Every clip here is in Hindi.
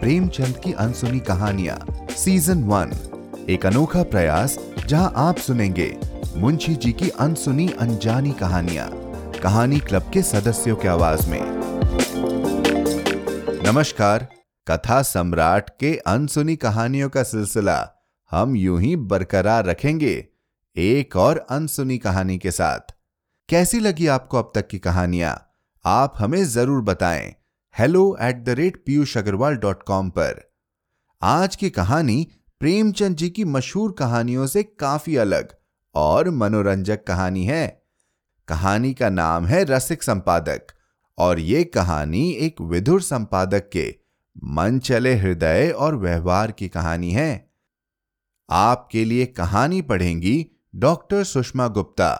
प्रेमचंद की अनसुनी कहानियाँ सीज़न वन एक अनोखा प्रयास, जहाँ आप सुनेंगे मुंशी जी की अनसुनी अनजानी कहानियाँ, कहानी क्लब के सदस्यों की आवाज़ में। नमस्कार, कथा सम्राट के अनसुनी कहानियों का सिलसिला हम यूँ ही बरकरार रखेंगे एक और अनसुनी कहानी के साथ। कैसी लगी आपको अब तक की कहानियाँ? आप हमें ज़रूर बताएँ। Hello at the rate Piyush Agarwal dot com पर। आज की कहानी प्रेमचंद जी की मशहूर कहानियों से काफ़ी अलग और मनोरंजक कहानी है। कहानी का नाम है रसिक संपादक और ये कहानी एक विधुर संपादक के मन चले हृदय और व्यवहार की कहानी है। आपके लिए कहानी पढ़ेंगी डॉक्टर सुषमा गुप्ता,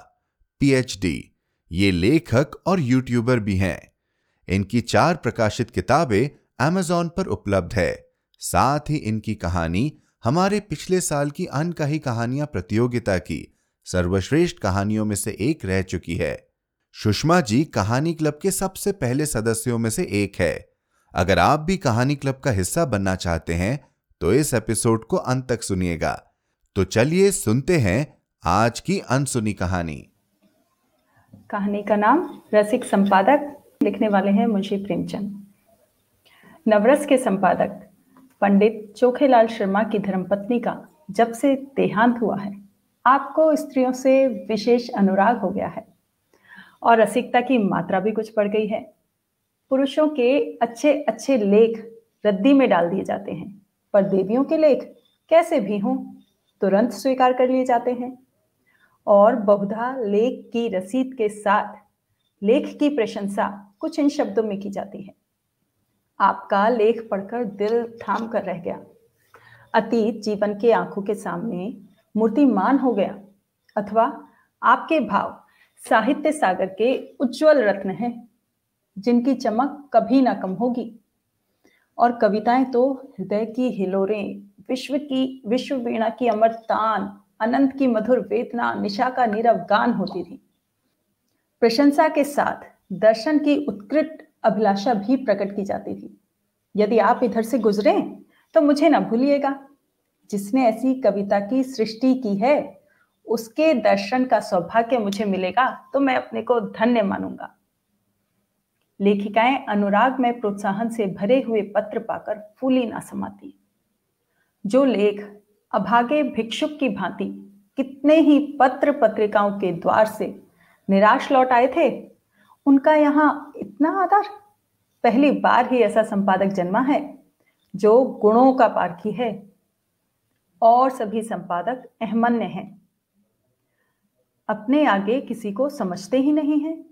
पीएचडी। ये लेखक और यूट्यूबर भी हैं। इनकी चार प्रकाशित किताबें अमेजॉन पर उपलब्ध है। साथ ही इनकी कहानी हमारे पिछले साल की अनकही कहानियाँ प्रतियोगिता की, सर्वश्रेष्ठ कहानियों में से एक रह चुकी है। सुषमा जी कहानी क्लब के सबसे पहले सदस्यों में से एक है। अगर आप भी कहानी क्लब का हिस्सा बनना चाहते हैं तो इस एपिसोड को अंत तक सुनिएगा। तो चलिए सुनते हैं आज की अनसुनी कहानी। कहानी का नाम रसिक संपादक लिखने वाले हैं मुंशी प्रेमचंद। नवरस के संपादक, पंडित चोखेलाल शर्मा की धर्मपत्नी का जब से देहांत हुआ है, आपको स्त्रियों से विशेष अनुराग हो गया है और रसिकता की मात्रा भी कुछ बढ़ गई है। पुरुषों के अच्छे अच्छे लेख रद्दी में डाल दिए जाते हैं, पर देवियों के लेख कैसे भी हों, तुरंत स्वीकार कर लिए जाते हैं। और बहुधा लेख की रसीद के साथ, लेख की प्रशंसा कुछ इन शब्दों में की जाती है। आपका लेख पढ़कर दिल थाम कर रह गया। अतीत जीवन के आँखों के सामने मूर्तिमान हो गया। अथवा आपके भाव साहित्य सागर के उज्जवल रत्न हैं, जिनकी चमक कभी ना कम होगी। और कविताएँ तो हृदय की हिलोरें, विश्व की, विश्व वीणा की अमर तान, अनंत की मधुर वेदना, निशा का नीरव गान होती थी। प्रशंसा के साथ दर्शन की उत्कृष्ट अभिलाषा भी प्रकट की जाती थी। यदि आप इधर से गुजरे तो मुझे ना भूलिएगा। जिसने ऐसी कविता की सृष्टि की है, उसके दर्शन का सौभाग्य मुझे मिलेगा तो मैं अपने को धन्य मानूँगा। लेखिकाएँ अनुराग में प्रोत्साहन से भरे हुए पत्र पाकर फूली ना समाती। जो लेख अभागे भिक्षुक की भांति कितने ही पत्र पत्रिकाओं के द्वार से निराश लौट आए थे उनका यहाँ इतना आदर। पहली बार ही ऐसा संपादक जन्मा है, जो गुणों का पारखी है। और सभी संपादक अहमन्य हैं। अपने आगे किसी को समझते ही नहीं है।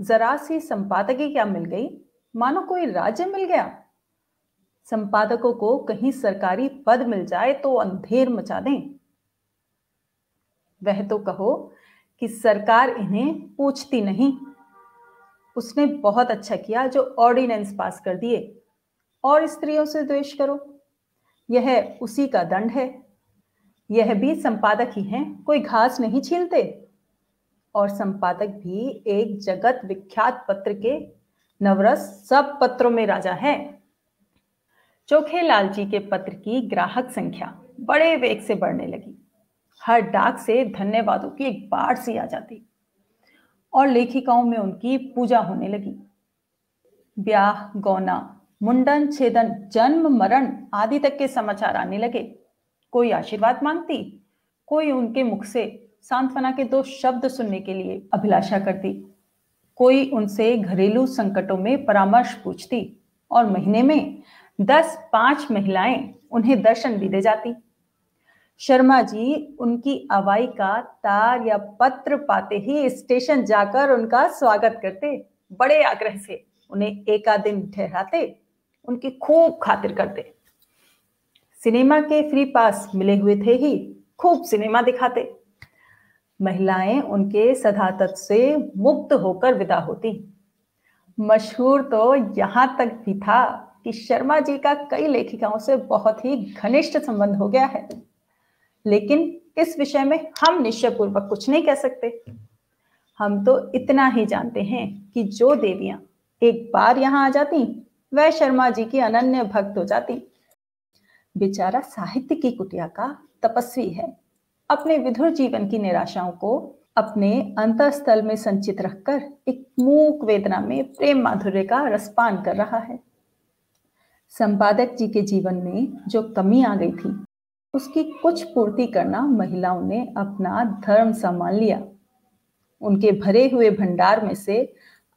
जरा सी संपादकी क्या मिल गई? मानो कोई राज्य मिल गया। संपादकों को कहीं सरकारी पद मिल जाए तो अंधेर मचा दें। वह तो कहो कि सरकार इन्हें पूछती नहीं। उसने बहुत अच्छा किया जो ऑर्डिनेंस पास कर दिए। और स्त्रियों से द्वेष करो। यह उसी का दंड है। यह भी संपादक ही हैं, कोई घास नहीं छीलते। और संपादक भी एक जगत विख्यात पत्र के नवरस सब पत्रों में राजा है। चोखे लाल जी के पत्र की ग्राहक संख्या बड़े वेग से बढ़ने लगी। हर डाक से धन्यवादों की एक बाढ़ सी आ जाती। और लेखिकाओं में उनकी पूजा होने लगी। ब्याह, गौना, मुंडन, छेदन, जन्म, मरण आदि तक के समाचार आने लगे। कोई आशीर्वाद मांगती, कोई उनके मुख से सांत्वना के दो शब्द सुनने के लिए अभिलाषा करती। कोई उनसे घरेलू संकटों में परामर्श पूछती और महीने में दस पाँच महिलाएँ उन्हें दर्शन भी दे जाती। शर्मा जी, उनकी अवाई का तार या पत्र पाते ही स्टेशन जाकर उनका स्वागत करते। बड़े आग्रह से उन्हें एका दिन ठहराते, उनकी खूब खातिर करते। सिनेमा के फ्री पास मिले हुए थे ही खूब सिनेमा दिखाते। महिलाएँ उनके सदातत से मुक्त होकर विदा होती। मशहूर तो यहाँ तक भी था कि शर्मा जी का कई लेखिकाओं से बहुत ही घनिष्ठ संबंध हो गया है। लेकिन इस विषय में हम निश्चय पूर्वक कुछ नहीं कह सकते। हम तो इतना ही जानते हैं कि जो देवियाँ एक बार यहाँ आ जाती, वह शर्मा जी की अनन्य भक्त हो जाती। बेचारा साहित्य की कुटिया का तपस्वी है। अपने विधुर जीवन की निराशाओं को अपने अंतस्थल में संचित रखकर एक मूक वेदना में प्रेम माधुर्य का रसपान कर रहा है। संपादक जी के जीवन में जो कमी आ गई थी उसकी कुछ पूर्ति करना महिलाओं ने अपना धर्म संभाल लिया। उनके भरे हुए भंडार में से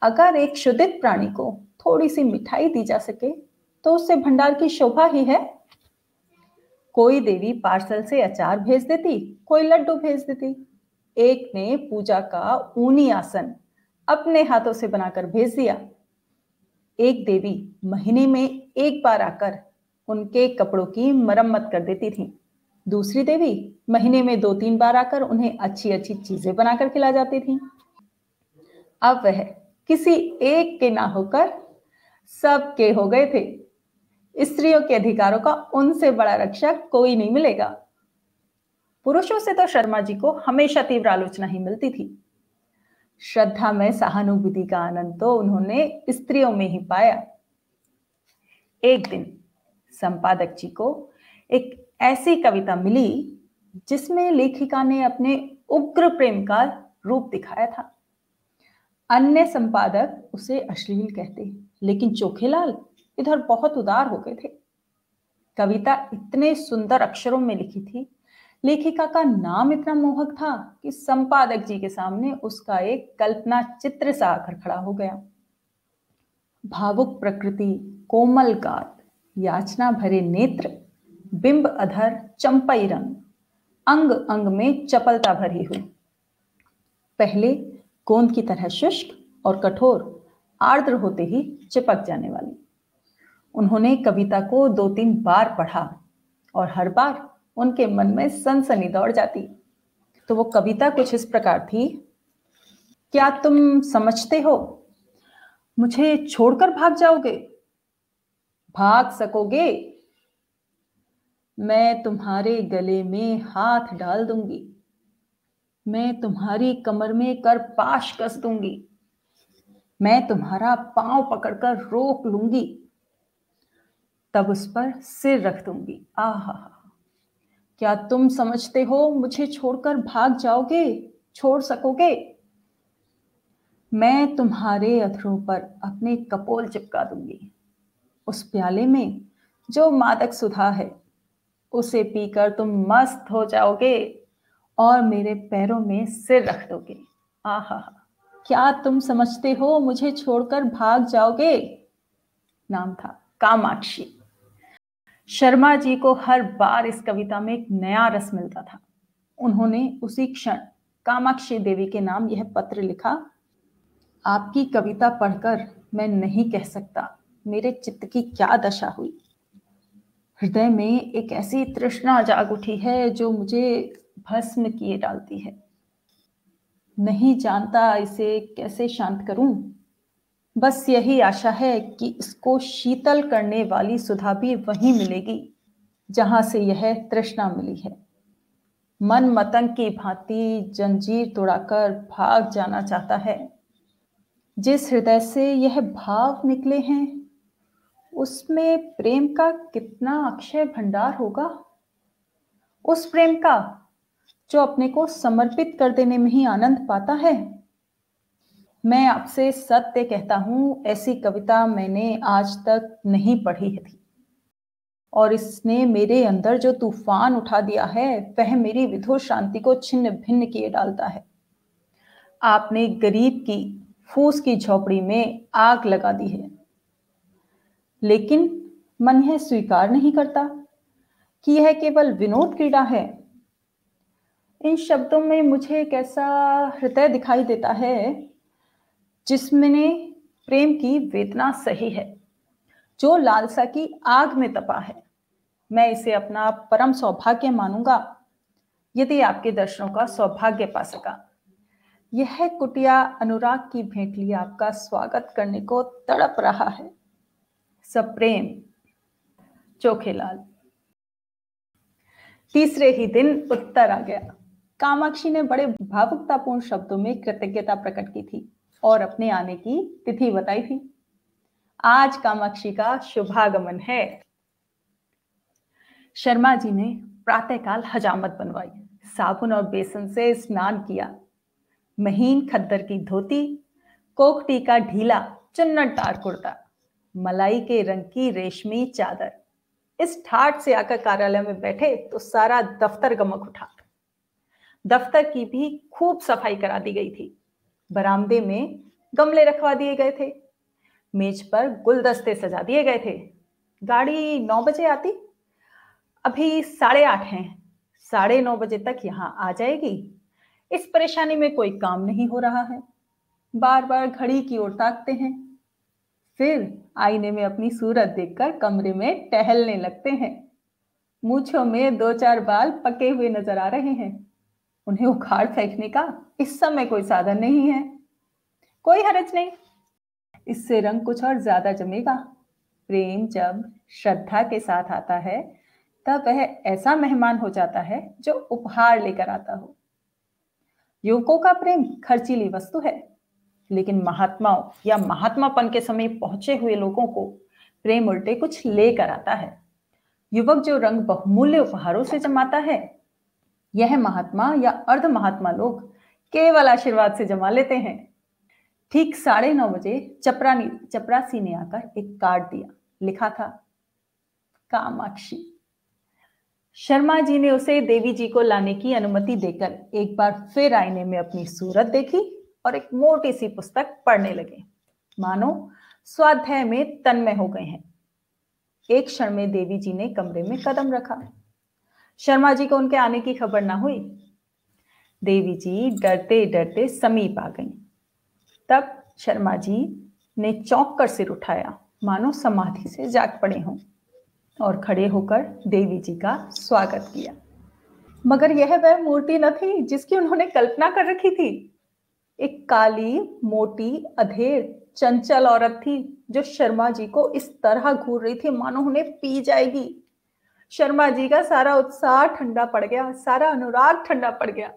अगर एक शुद्धित प्राणी को थोड़ी सी मिठाई दी जा सके तो उससे भंडार की शोभा ही है। कोई देवी पार्सल से अचार भेज देती, कोई लड्डू भेज देती। एक ने पूजा का ऊनी आसन अपने हाथों से बनाकर भेज दिया। एक देवी महीने में एक बार आकर उनके कपड़ों की मरम्मत कर देती थी। दूसरी देवी महीने में दो तीन बार आकर उन्हें अच्छी अच्छी चीज़ें बनाकर खिला जाती थी। अब वह किसी एक के ना होकर सबके हो गए थे। स्त्रियों के अधिकारों का उनसे बड़ा रक्षक कोई नहीं मिलेगा। पुरुषों से तो शर्मा जी को हमेशा तीव्र आलोचना ही मिलती थी। श्रद्धा में सहानुभूति का आनंद तो उन्होंने स्त्रियों में ही पाया। एक दिन संपादक जी को एक ऐसी कविता मिली जिसमें लेखिका ने अपने उग्र प्रेम का रूप दिखाया था। अन्य संपादक उसे अश्लील कहते, लेकिन चोखेलाल इधर बहुत उदार हो गए थे। कविता इतने सुंदर अक्षरों में लिखी थी। लेखिका का नाम इतना मोहक था कि संपादक जी के सामने उसका एक कल्पना चित्र सा आकर खड़ा हो गया। भावुक प्रकृति, कोमल गात, याचना भरे नेत्र बिंब अधर चंपई रंग, अंग अंग में चपलता भरी हुई। पहले गोंद की तरह शुष्क और कठोर, आर्द्र होते ही चिपक जाने वाली। उन्होंने कविता को दो तीन बार पढ़ा और हर बार उनके मन में सनसनी दौड़ जाती। तो वो कविता कुछ इस प्रकार थी, क्या तुम समझते हो? मुझे छोड़कर भाग जाओगे? भाग सकोगे? मैं तुम्हारे गले में हाथ डाल दूँगी। मैं तुम्हारी कमर में कर पाश कस दूँगी। मैं तुम्हारा पाँव पकड़कर रोक लूँगी। तब उस पर सिर रख दूँगी। आहा, क्या तुम समझते हो मुझे छोड़कर भाग जाओगे, छोड़ सकोगे? मैं तुम्हारे अथरों पर अपने कपोल चिपका दूँगी। उस प्याले में जो मादक सुधा है उसे पीकर तुम मस्त हो जाओगे और मेरे पैरों में सिर रख दोगे। आहा, क्या तुम समझते हो मुझे छोड़कर भाग जाओगे? नाम था कामाक्षी। शर्मा जी को हर बार इस कविता में एक नया रस मिलता था। उन्होंने उसी क्षण कामाक्षी देवी के नाम यह पत्र लिखा, आपकी कविता पढ़कर मैं नहीं कह सकता, मेरे चित्त की क्या दशा हुई? हृदय में एक ऐसी तृष्णा जाग उठी है जो मुझे भस्म किए डालती है। नहीं जानता इसे कैसे शांत करूँ? बस यही आशा है कि इसको शीतल करने वाली सुधा भी वहीं मिलेगी, जहाँ से यह तृष्णा मिली है। मन मतंग की भांति जंजीर तोड़ाकर भाग जाना चाहता है। जिस हृदय से यह भाव निकले हैं उसमें प्रेम का कितना अक्षय भंडार होगा? उस प्रेम का, जो अपने को समर्पित कर देने में ही आनंद पाता है। मैं आपसे सत्य कहता हूँ, ऐसी कविता मैंने आज तक नहीं पढ़ी थी। और इसने मेरे अंदर जो तूफ़ान उठा दिया है, वह मेरी विधो शांति को छिन्न भिन्न किए डालता है। आपने गरीब की, फूस की झोपड़ी में आग लगा दी है। लेकिन मन यह स्वीकार नहीं करता कि यह केवल विनोद क्रीड़ा है। इन शब्दों में मुझे एक ऐसा हृदय दिखाई देता है जिसमें प्रेम की वेदना सही है, जो लालसा की आग में तपा है। मैं इसे अपना परम सौभाग्य मानूँगा, यदि आपके दर्शनों का सौभाग्य पा सका। यह कुटिया अनुराग की भेंट लिए आपका स्वागत करने को तड़प रहा है। सप्रेम, चोखेलाल। तीसरे ही दिन उत्तर आ गया। कामाक्षी ने बड़े भावुकतापूर्ण शब्दों में कृतज्ञता प्रकट की थी और अपने आने की तिथि बताई थी। आज कामाक्षी का शुभागमन है। शर्मा जी ने प्रातःकाल हजामत बनवाई, साबुन और बेसन से स्नान किया। महीन खद्दर की धोती कोकटी का ढीला चुन्नटार कुर्ता। मलाई के रंग की रेशमी चादर। इस ठाट से आकर कार्यालय में बैठे तो सारा दफ्तर गमक उठा। दफ्तर की भी खूब सफ़ाई करा दी गई थी। बरामदे में गमले रखवा दिए गए थे। मेज पर गुलदस्ते सजा दिए गए थे। गाड़ी नौ बजे आती? अभी साढ़े आठ हैं। साढ़े नौ बजे तक यहाँ आ जाएगी। इस परेशानी में कोई काम नहीं हो रहा है। बार बार घड़ी की ओर ताकते हैं। फिर आईने में अपनी सूरत देखकर कमरे में टहलने लगते हैं। मूछों में दो चार बाल पके हुए नज़र आ रहे हैं। उन्हें उखाड़ फेंकने का इस समय कोई साधन नहीं है। कोई हरज नहीं। इससे रंग कुछ और ज़्यादा जमेगा। प्रेम जब श्रद्धा के साथ आता है, तब वह ऐसा मेहमान हो जाता है जो उपहार लेकर आता हो। युवकों का प्रेम खर्चीली वस्तु है। लेकिन महात्माओं या महात्मापन के समय पहुँचे हुए लोगों को प्रेम उल्टे कुछ लेकर आता है। युवक जो रंग बहुमूल्य उपहारों से जमाता है, यह महात्मा या अर्ध महात्मा लोग केवल आशीर्वाद से जमा लेते हैं। ठीक साढ़े नौ बजे चपरानी चपरासी ने आकर एक कार्ड दिया। लिखा था, कामाक्षी। शर्मा जी ने उसे देवी जी को लाने की अनुमति देकर एक बार फिर आईने में अपनी सूरत देखी। और एक मोटी सी पुस्तक पढ़ने लगे। मानो, स्वाध्याय में तन्मय हो गए हैं। एक क्षण में देवी जी ने कमरे में कदम रखा। शर्मा जी को उनके आने की खबर ना हुई। देवी जी डरते डरते समीप आ गई। तब शर्मा जी ने चौंक कर सिर उठाया। मानो, समाधि से जाग पड़े हों और खड़े होकर देवी जी का स्वागत किया। मगर यह वह मूर्ति न थी जिसकी उन्होंने कल्पना कर रखी थी। एक काली, मोटी अधेर चंचल औरत थी, जो शर्मा जी को इस तरह घूर रही थी, मानो उन्हें पी जाएगी। शर्मा जी का सारा उत्साह ठंडा पड़ गया, सारा अनुराग ठंडा पड़ गया।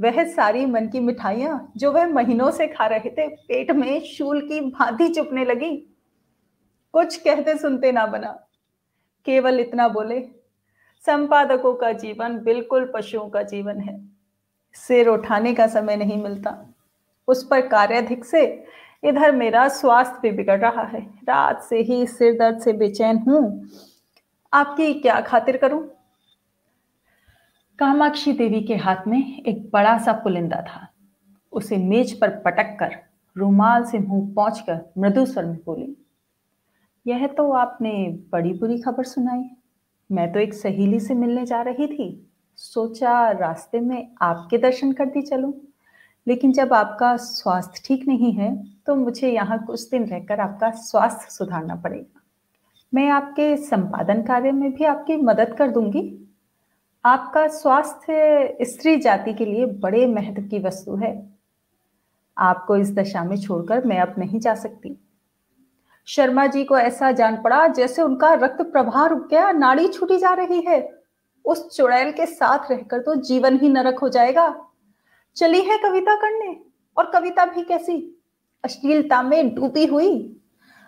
वह सारी मन की मिठाइयाँ, जो वह महीनों से खा रहे थे, पेट में शूल की भांति चुपने लगी। कुछ कहते सुनते ना बना। केवल इतना बोले, संपादकों का जीवन बिल्कुल पशुओं का जीवन है। सिर उठाने का समय नहीं मिलता। उस पर कार्याधिक से इधर मेरा स्वास्थ्य भी बिगड़ रहा है। रात से ही सिर दर्द से बेचैन हूँ। आपकी क्या खातिर करूँ? कामाक्षी देवी के हाथ में एक बड़ा सा पुलिंदा था। उसे मेज पर पटक कर रुमाल से मुँह पहुंचकर मृदु स्वर में बोली, यह तो आपने बड़ी बुरी खबर सुनाई। मैं तो एक सहेली से मिलने जा रही थी। सोचा रास्ते में आपके दर्शन करती चलूँ। लेकिन जब आपका स्वास्थ्य ठीक नहीं है तो मुझे यहाँ कुछ दिन रहकर आपका स्वास्थ्य सुधारना पड़ेगा। मैं आपके संपादन कार्य में भी आपकी मदद कर दूँगी। आपका स्वास्थ्य स्त्री जाति के लिए बड़े महत्व की वस्तु है। आपको इस दशा में छोड़कर मैं अब नहीं जा सकती। शर्मा जी को ऐसा जान पड़ा जैसे उनका रक्त प्रवाह रुक गया, नाड़ी छूटी जा रही है। उस चुड़ैल के साथ रहकर तो जीवन ही नरक हो जाएगा। चली है कविता करने, और कविता भी कैसी? अश्लीलता में डूबी हुई।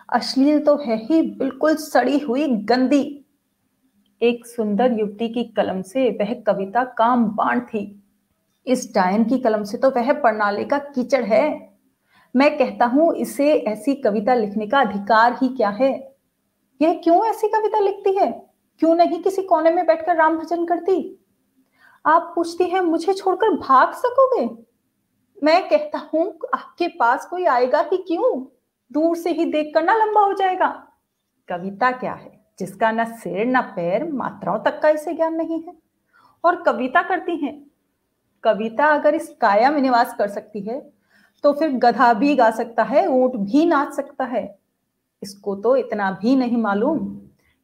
अश्लील तो है ही, बिल्कुल सड़ी हुई, गंदी। एक सुंदर युवती की कलम से वह कविता काम बाण थी। इस डायन की कलम से तो वह प्रणाली का कीचड़ है। मैं कहता हूँ, इसे ऐसी कविता लिखने का अधिकार ही क्या है? यह क्यों ऐसी कविता लिखती है? क्यों नहीं किसी कोने में बैठकर राम भजन करती? आप पूछती हैं, मुझे छोड़कर भाग सकोगे? मैं कहता हूँ, आपके पास कोई आएगा ही क्यों? दूर से ही देख कर ना लंबा हो जाएगा। कविता क्या है? जिसका ना सिर, ना पैर, मात्राओं तक का इसे ज्ञान नहीं है। और कविता करती हैं। कविता अगर इस काया में निवास कर सकती है तो फिर गधा भी गा सकता है, ऊँट भी नाच सकता है। इसको तो इतना भी नहीं मालूम।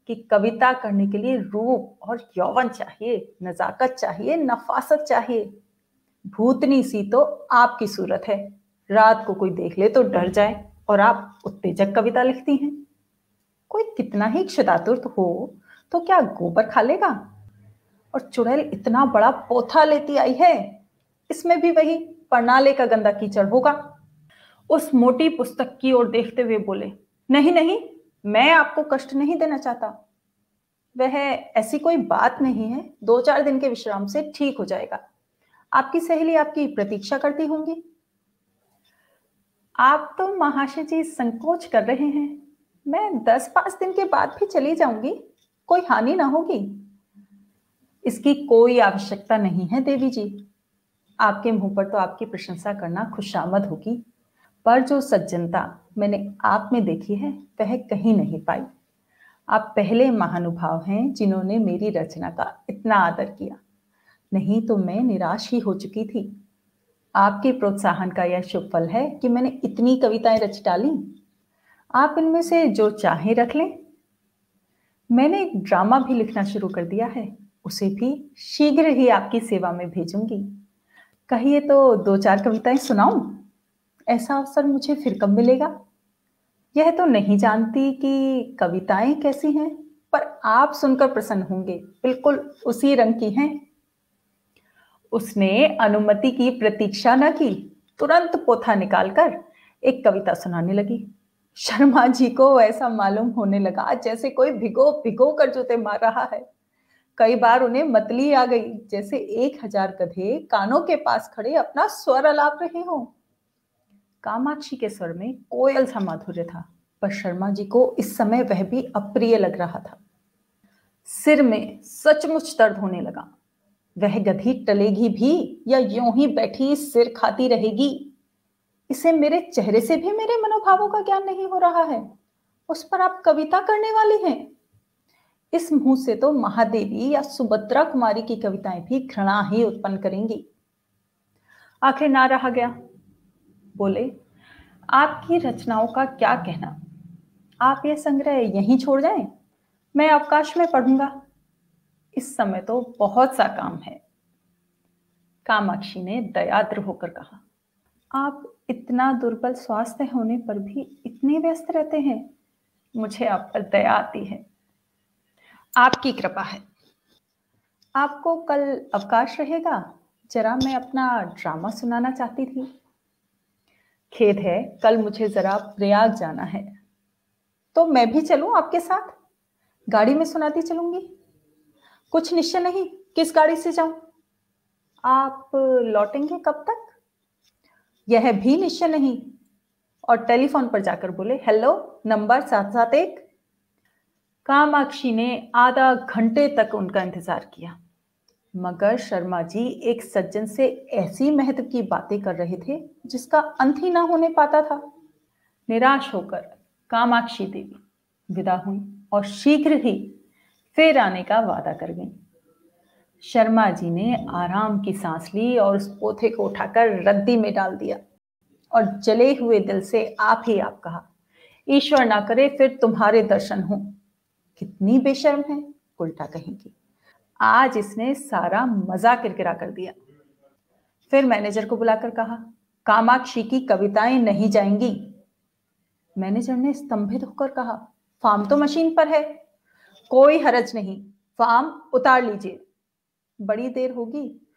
कि कविता करने के लिए रूप और यौवन चाहिए, नजाकत चाहिए, नफासत चाहिए। भूतनी सी तो आपकी सूरत है। रात को कोई देख ले तो डर जाए और आप उत्तेजक कविता लिखती हैं। कोई कितना ही क्षदातुर्त हो तो क्या गोबर खा लेगा? और चुड़ैल इतना बड़ा पोथा लेती आई है, इसमें भी वही परनाले का गंदा कीचड़ होगा। उस मोटी पुस्तक की ओर देखते हुए बोले, नहीं नहीं मैं आपको कष्ट नहीं देना चाहता। वह ऐसी कोई बात नहीं है। दो चार दिन के विश्राम से ठीक हो जाएगा। आपकी सहेली आपकी प्रतीक्षा करती होंगी। आप तो महाशय जी संकोच कर रहे हैं। मैं दस पाँच दिन के बाद भी चली जाऊँगी। कोई हानि ना होगी। इसकी कोई आवश्यकता नहीं है, देवी जी। आपके मुँह पर तो आपकी प्रशंसा करना खुशामद होगी। पर जो सज्जनता मैंने आप में देखी है, वह कहीं नहीं पाई। आप पहले महानुभाव हैं जिन्होंने मेरी रचना का इतना आदर किया। नहीं तो मैं निराश ही हो चुकी थी। आपके प्रोत्साहन का यह शुभ फल है कि मैंने इतनी कविताएँ रच डाली। आप इनमें से जो चाहे रख लें। मैंने एक ड्रामा भी लिखना शुरू कर दिया है। उसे भी शीघ्र ही आपकी सेवा में भेजूँगी। कहिए तो दो चार कविताएँ सुनाऊं। ऐसा अवसर मुझे फिर कब मिलेगा? यह तो नहीं जानती कि कविताएँ कैसी हैं, पर आप सुनकर प्रसन्न होंगे। बिल्कुल उसी रंग की हैं। उसने अनुमति की, प्रतीक्षा न की, तुरंत पोथा निकालकर एक कविता सुनाने लगी। शर्मा जी को ऐसा मालूम होने लगा जैसे कोई भिगो भिगो कर जूते मार रहा है। कई बार उन्हें मतली आ गई, जैसे एक हज़ार गधे कानों के पास खड़े अपना स्वर अलाप रहे हो। कामाक्षी के स्वर में कोयल सा माधुर्य था पर शर्मा जी को इस समय वह भी अप्रिय लग रहा था। सिर में सचमुच दर्द होने लगा। वह गधी टलेगी भी या यूँ ही बैठी सिर खाती रहेगी? इसे मेरे चेहरे से भी मेरे मनोभावों का ज्ञान नहीं हो रहा है। उस पर आप कविता करने वाली हैं। इस मुँह से तो महादेवी या सुभद्रा कुमारी की कविताएँ भी घृणा ही उत्पन्न करेंगी। आखिर ना रहा गया। बोले, आपकी रचनाओं का क्या कहना? आप ये संग्रह यहीं छोड़ जाएँ? मैं अवकाश में पढ़ूँगा। इस समय तो बहुत सा काम है। कामाक्षी ने दयाद्र होकर कहा, आप इतना दुर्बल स्वास्थ्य होने पर भी इतने व्यस्त रहते हैं? मुझे आप पर दया आती है। आपकी कृपा है। आपको कल अवकाश रहेगा? जरा मैं अपना ड्रामा सुनाना चाहती थी। खेद है, कल मुझे जरा प्रयाग जाना है। तो मैं भी चलूँ आपके साथ? गाड़ी में सुनाती चलूँगी? कुछ निश्चय नहीं, किस गाड़ी से जाऊँ? आप लौटेंगे कब तक? यह भी निश्चय नहीं। और टेलीफोन पर जाकर बोले, हेलो, नंबर सात सात एक। कामाक्षी ने आधा घंटे तक उनका इंतज़ार किया। मगर शर्मा जी एक सज्जन से ऐसी महत्व की बातें कर रहे थे, जिसका अंत ही ना होने पाता था। निराश होकर कामाक्षी देवी विदा हुई और शीघ्र ही फिर आने का वादा कर गई। शर्मा जी ने आराम की सांस ली और उस पोथे को उठाकर रद्दी में डाल दिया और जले हुए दिल से आप ही आप कहा, ईश्वर ना करे फिर तुम्हारे दर्शन हो। कितनी बेशर्म है, उल्टा कहेंगी। आज इसने सारा मज़ा किरकिरा कर दिया। फिर मैनेजर को बुलाकर कहा, कामाक्षी की कविताएँ नहीं जाएँगी। मैनेजर ने स्तंभित होकर कहा, फार्म तो मशीन पर है, कोई हरज नहीं, फार्म उतार लीजिए। बड़ी देर होगी,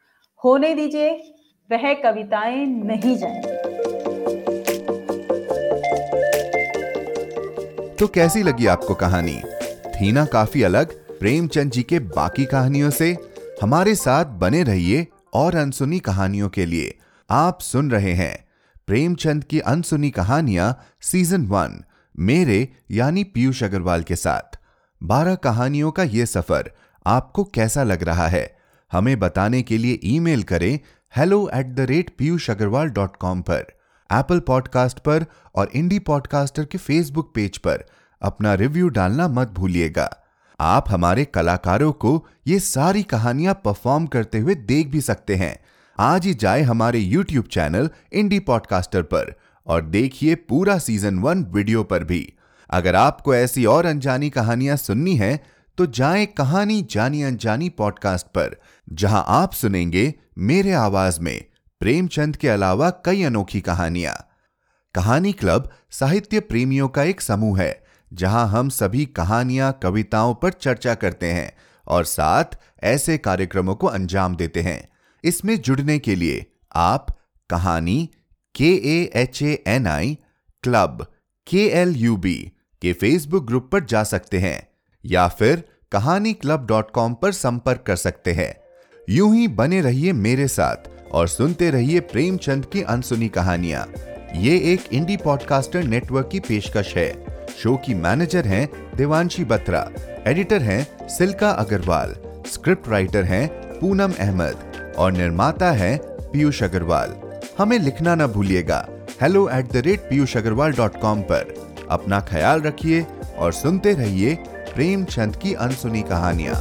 होने दीजिए, वह कविताएँ नहीं जाएँगी। तो कैसी लगी आपको कहानी? थी ना काफ़ी अलग प्रेमचंद जी के बाकी कहानियों से हमारे साथ बने रहिए और अनसुनी कहानियों के लिए। आप सुन रहे हैं प्रेमचंद की अनसुनी कहानियाँ सीज़न वन, मेरे यानी पीयूष अग्रवाल के साथ। बारह कहानियों का यह सफ़र आपको कैसा लग रहा है? हमें बताने के लिए ईमेल करें hello at the rate Piyush Agarwal dot com पर एप्पल पॉडकास्ट पर और इंडी पॉडकास्टर के फेसबुक पेज पर। अपना रिव्यू डालना मत भूलिएगा। आप हमारे कलाकारों को ये सारी कहानियाँ परफॉर्म करते हुए देख भी सकते हैं। आज ही जाए हमारे यूट्यूब चैनल इंडी पॉडकास्टर पर और देखिए पूरा सीज़न वन वीडियो पर भी। अगर आपको ऐसी और अनजानी कहानियाँ सुननी है तो जाएँ कहानी जानी अनजानी पॉडकास्ट पर, जहाँ आप सुनेंगे मेरे आवाज़ में प्रेमचंद के अलावा कई अनोखी कहानियाँ। कहानी क्लब साहित्य प्रेमियों का एक समूह है जहाँ हम सभी कहानियाँ, कविताओं पर चर्चा करते हैं और साथ ऐसे कार्यक्रमों को अंजाम देते हैं। इसमें जुड़ने के लिए आप कहानी K A H A N I club K L U B के फेसबुक ग्रुप पर जा सकते हैं या फिर कहानी क्लब डॉट कॉम पर संपर्क कर सकते हैं। यूँ ही बने रहिए मेरे साथ और सुनते रहिए प्रेमचंद की अनसुनी कहानियाँ। ये एक इंडी पॉडकास्टर नेटवर्क की पेशकश है। शो की मैनेजर हैं देवांशी बत्रा, एडिटर हैं सिल्का अग्रवाल, स्क्रिप्ट राइटर हैं पूनम अहमद और निर्माता है पीयूष अग्रवाल। हमें लिखना ना भूलिएगा। Hello at the rate Piyush Agarwal dot com पर। अपना ख्याल रखिए और सुनते रहिए प्रेमचंद की अनसुनी कहानियाँ।